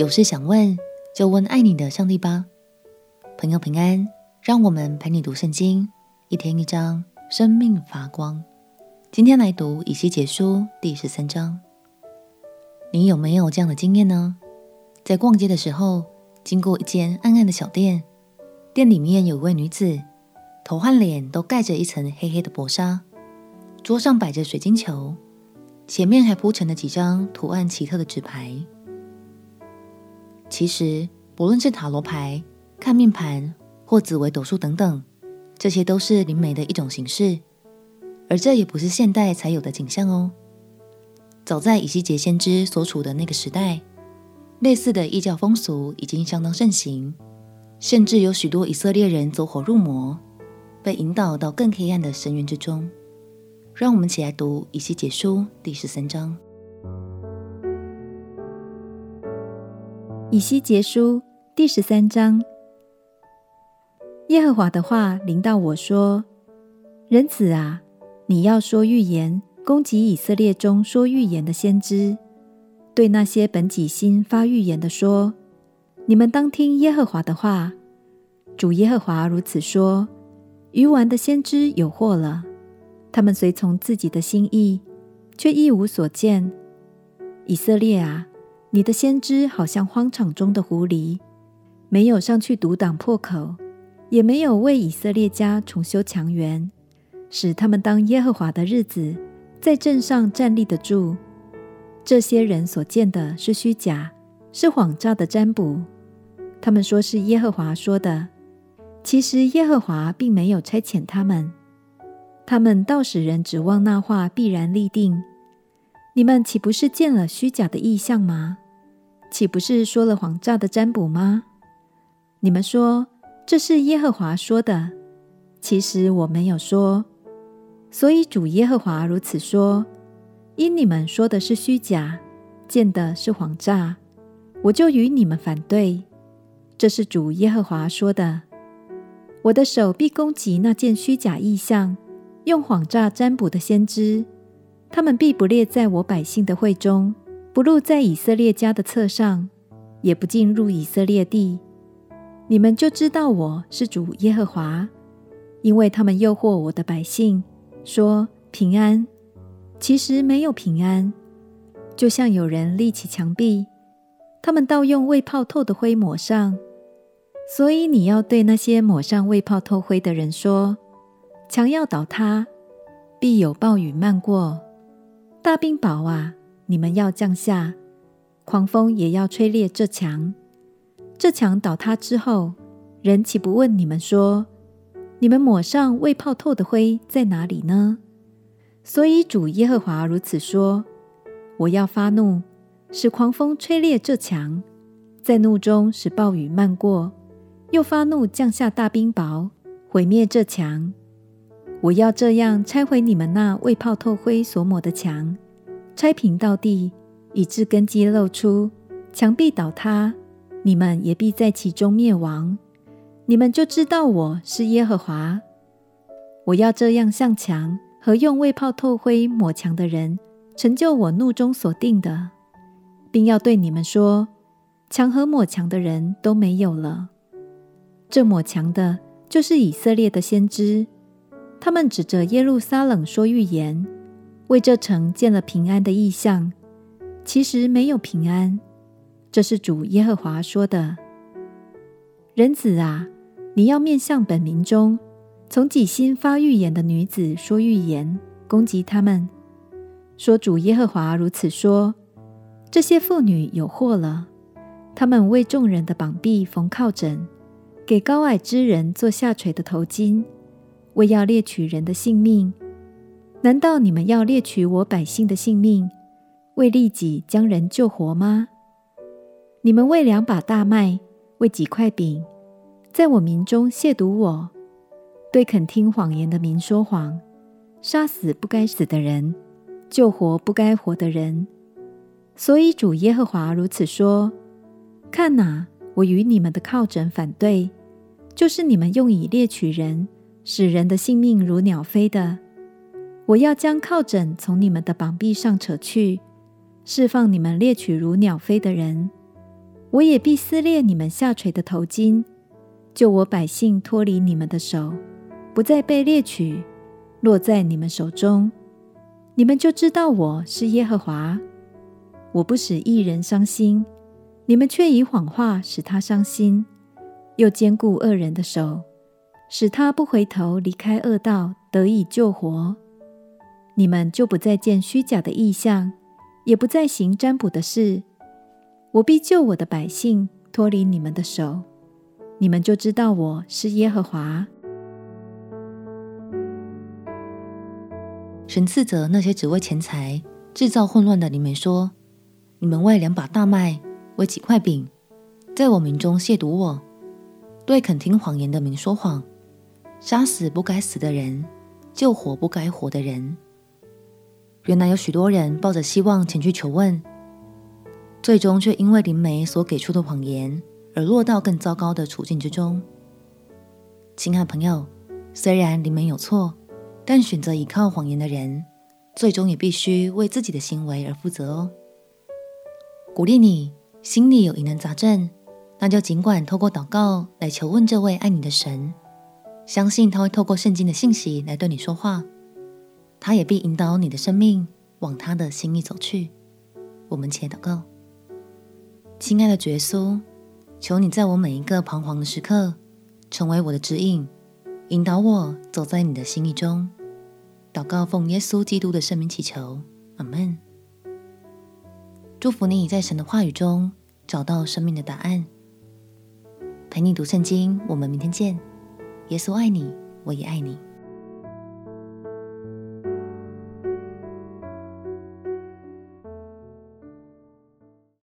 有事想问，就问爱你的上帝吧。朋友平安，让我们陪你读圣经，一天一章，生命发光。今天来读以西结书第十三章。你有没有这样的经验呢？在逛街的时候，经过一间暗暗的小店，店里面有一位女子，头和脸都盖着一层黑黑的薄纱，桌上摆着水晶球，前面还铺成了几张图案奇特的纸牌。其实，不论是塔罗牌、看命盘或紫微斗数等等，这些都是灵媒的一种形式，而这也不是现代才有的景象哦。早在以西结先知所处的那个时代，类似的异教风俗已经相当盛行，甚至有许多以色列人走火入魔，被引导到更黑暗的深渊之中。让我们一起来读以西结书第十三章。以西结书第十三章，耶和华的话临到我说：“人子啊，你要说预言，攻击以色列中说预言的先知，对那些本己心发预言的说：你们当听耶和华的话。主耶和华如此说：愚顽的先知有祸了，他们随从自己的心意，却一无所见。以色列啊！”你的先知好像荒场中的狐狸，没有上去堵挡破口，也没有为以色列家重修墙垣，使他们当耶和华的日子在镇上站立得住。这些人所见的是虚假，是谎诈的占卜。他们说是耶和华说的，其实耶和华并没有差遣他们。他们倒使人指望那话必然立定。你们岂不是见了虚假的异象吗？岂不是说了谎诈的占卜吗？你们说这是耶和华说的，其实我没有说。所以主耶和华如此说：因你们说的是虚假，见的是谎诈，我就与你们反对。这是主耶和华说的。我的手必攻击那见虚假意象、用谎诈占卜的先知。他们必不列在我百姓的会中，不录在以色列家的册上，也不进入以色列地。你们就知道我是主耶和华，因为他们诱惑我的百姓，说平安，其实没有平安，就像有人立起墙壁，他们倒用未泡透的灰抹上。所以你要对那些抹上未泡透灰的人说：墙要倒塌，必有暴雨漫过。大冰雹啊，你们要降下；狂风也要吹裂这墙。这墙倒塌之后，人岂不问你们说：“你们抹上未泡透的灰在哪里呢？”所以主耶和华如此说：“我要发怒，使狂风吹裂这墙，在怒中使暴雨漫过，又发怒降下大冰雹，毁灭这墙。”我要这样拆毁你们那未泡透灰所抹的墙，拆平到地，以致根基露出，墙壁倒塌，你们也必在其中灭亡。你们就知道我是耶和华。我要这样向墙和用未泡透灰抹墙的人，成就我怒中所定的，并要对你们说：墙和抹墙的人都没有了。这抹墙的，就是以色列的先知。他们指着耶路撒冷说预言，为这城建了平安的意象，其实没有平安。这是主耶和华说的。人子啊，你要面向本民中，从己心发预言的女子说预言，攻击他们，说主耶和华如此说：这些妇女有祸了，他们为众人的膀臂缝靠枕，给高矮之人做下垂的头巾。为要猎取人的性命，难道你们要猎取我百姓的性命，为利己将人救活吗？你们为两把大麦，为几块饼，在我民中亵渎我，对肯听谎言的民说谎，杀死不该死的人，救活不该活的人。所以主耶和华如此说：看哪，我与你们的靠枕反对，就是你们用以猎取人。使人的性命如鸟飞的，我要将靠枕从你们的膀臂上扯去，释放你们猎取如鸟飞的人。我也必撕裂你们下垂的头巾，救我百姓脱离你们的手，不再被猎取，落在你们手中。你们就知道我是耶和华。我不使一人伤心，你们却以谎话使他伤心，又坚固恶人的手，使他不回头离开恶道，得以救活。你们就不再见虚假的异象，也不再行占卜的事。我必救我的百姓脱离你们的手，你们就知道我是耶和华。神斥责那些只为钱财制造混乱的你们说：“你们为两把大麦，为几块饼，在我民中亵渎我，对肯听谎言的民说谎，杀死不该死的人，救活不该活的人。”原来有许多人抱着希望前去求问，最终却因为灵媒所给出的谎言而落到更糟糕的处境之中。亲爱朋友，虽然灵媒有错，但选择依靠谎言的人，最终也必须为自己的行为而负责哦。鼓励你心里有疑难杂症，那就尽管透过祷告来求问这位爱你的神，相信他会透过圣经的信息来对你说话。他也必引导你的生命往他的心意走去。我们且祷告，亲爱的耶稣，求你在我每一个彷徨的时刻，成为我的指引，引导我走在你的心意中。祷告奉耶稣基督的圣名祈求，阿门。祝福你已在神的话语中找到生命的答案。陪你读圣经，我们明天见。耶稣爱你，我也爱你。